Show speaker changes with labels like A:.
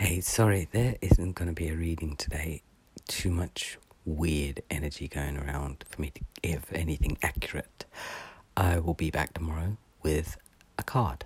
A: Hey, sorry, there isn't going to be a reading today. Too much weird energy going around for me to give anything accurate. I will be back tomorrow with a card.